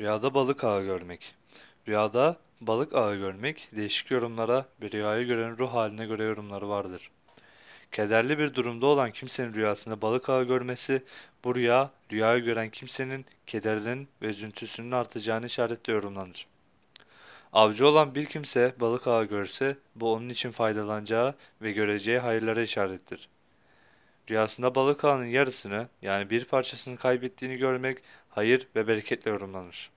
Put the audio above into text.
Rüyada balık ağı görmek. Rüyada balık ağı görmek değişik yorumlara ve rüyayı gören ruh haline göre yorumları vardır. Kederli bir durumda olan kimsenin rüyasında balık ağı görmesi, bu rüya, rüyayı gören kimsenin kederinin ve üzüntüsünün artacağını işaretle yorumlanır. Avcı olan bir kimse balık ağı görse, bu onun için faydalanacağı ve göreceği hayırlara işarettir. Rüyasında balık ağının yarısını yani bir parçasını kaybettiğini görmek hayır ve bereketle yorumlanır.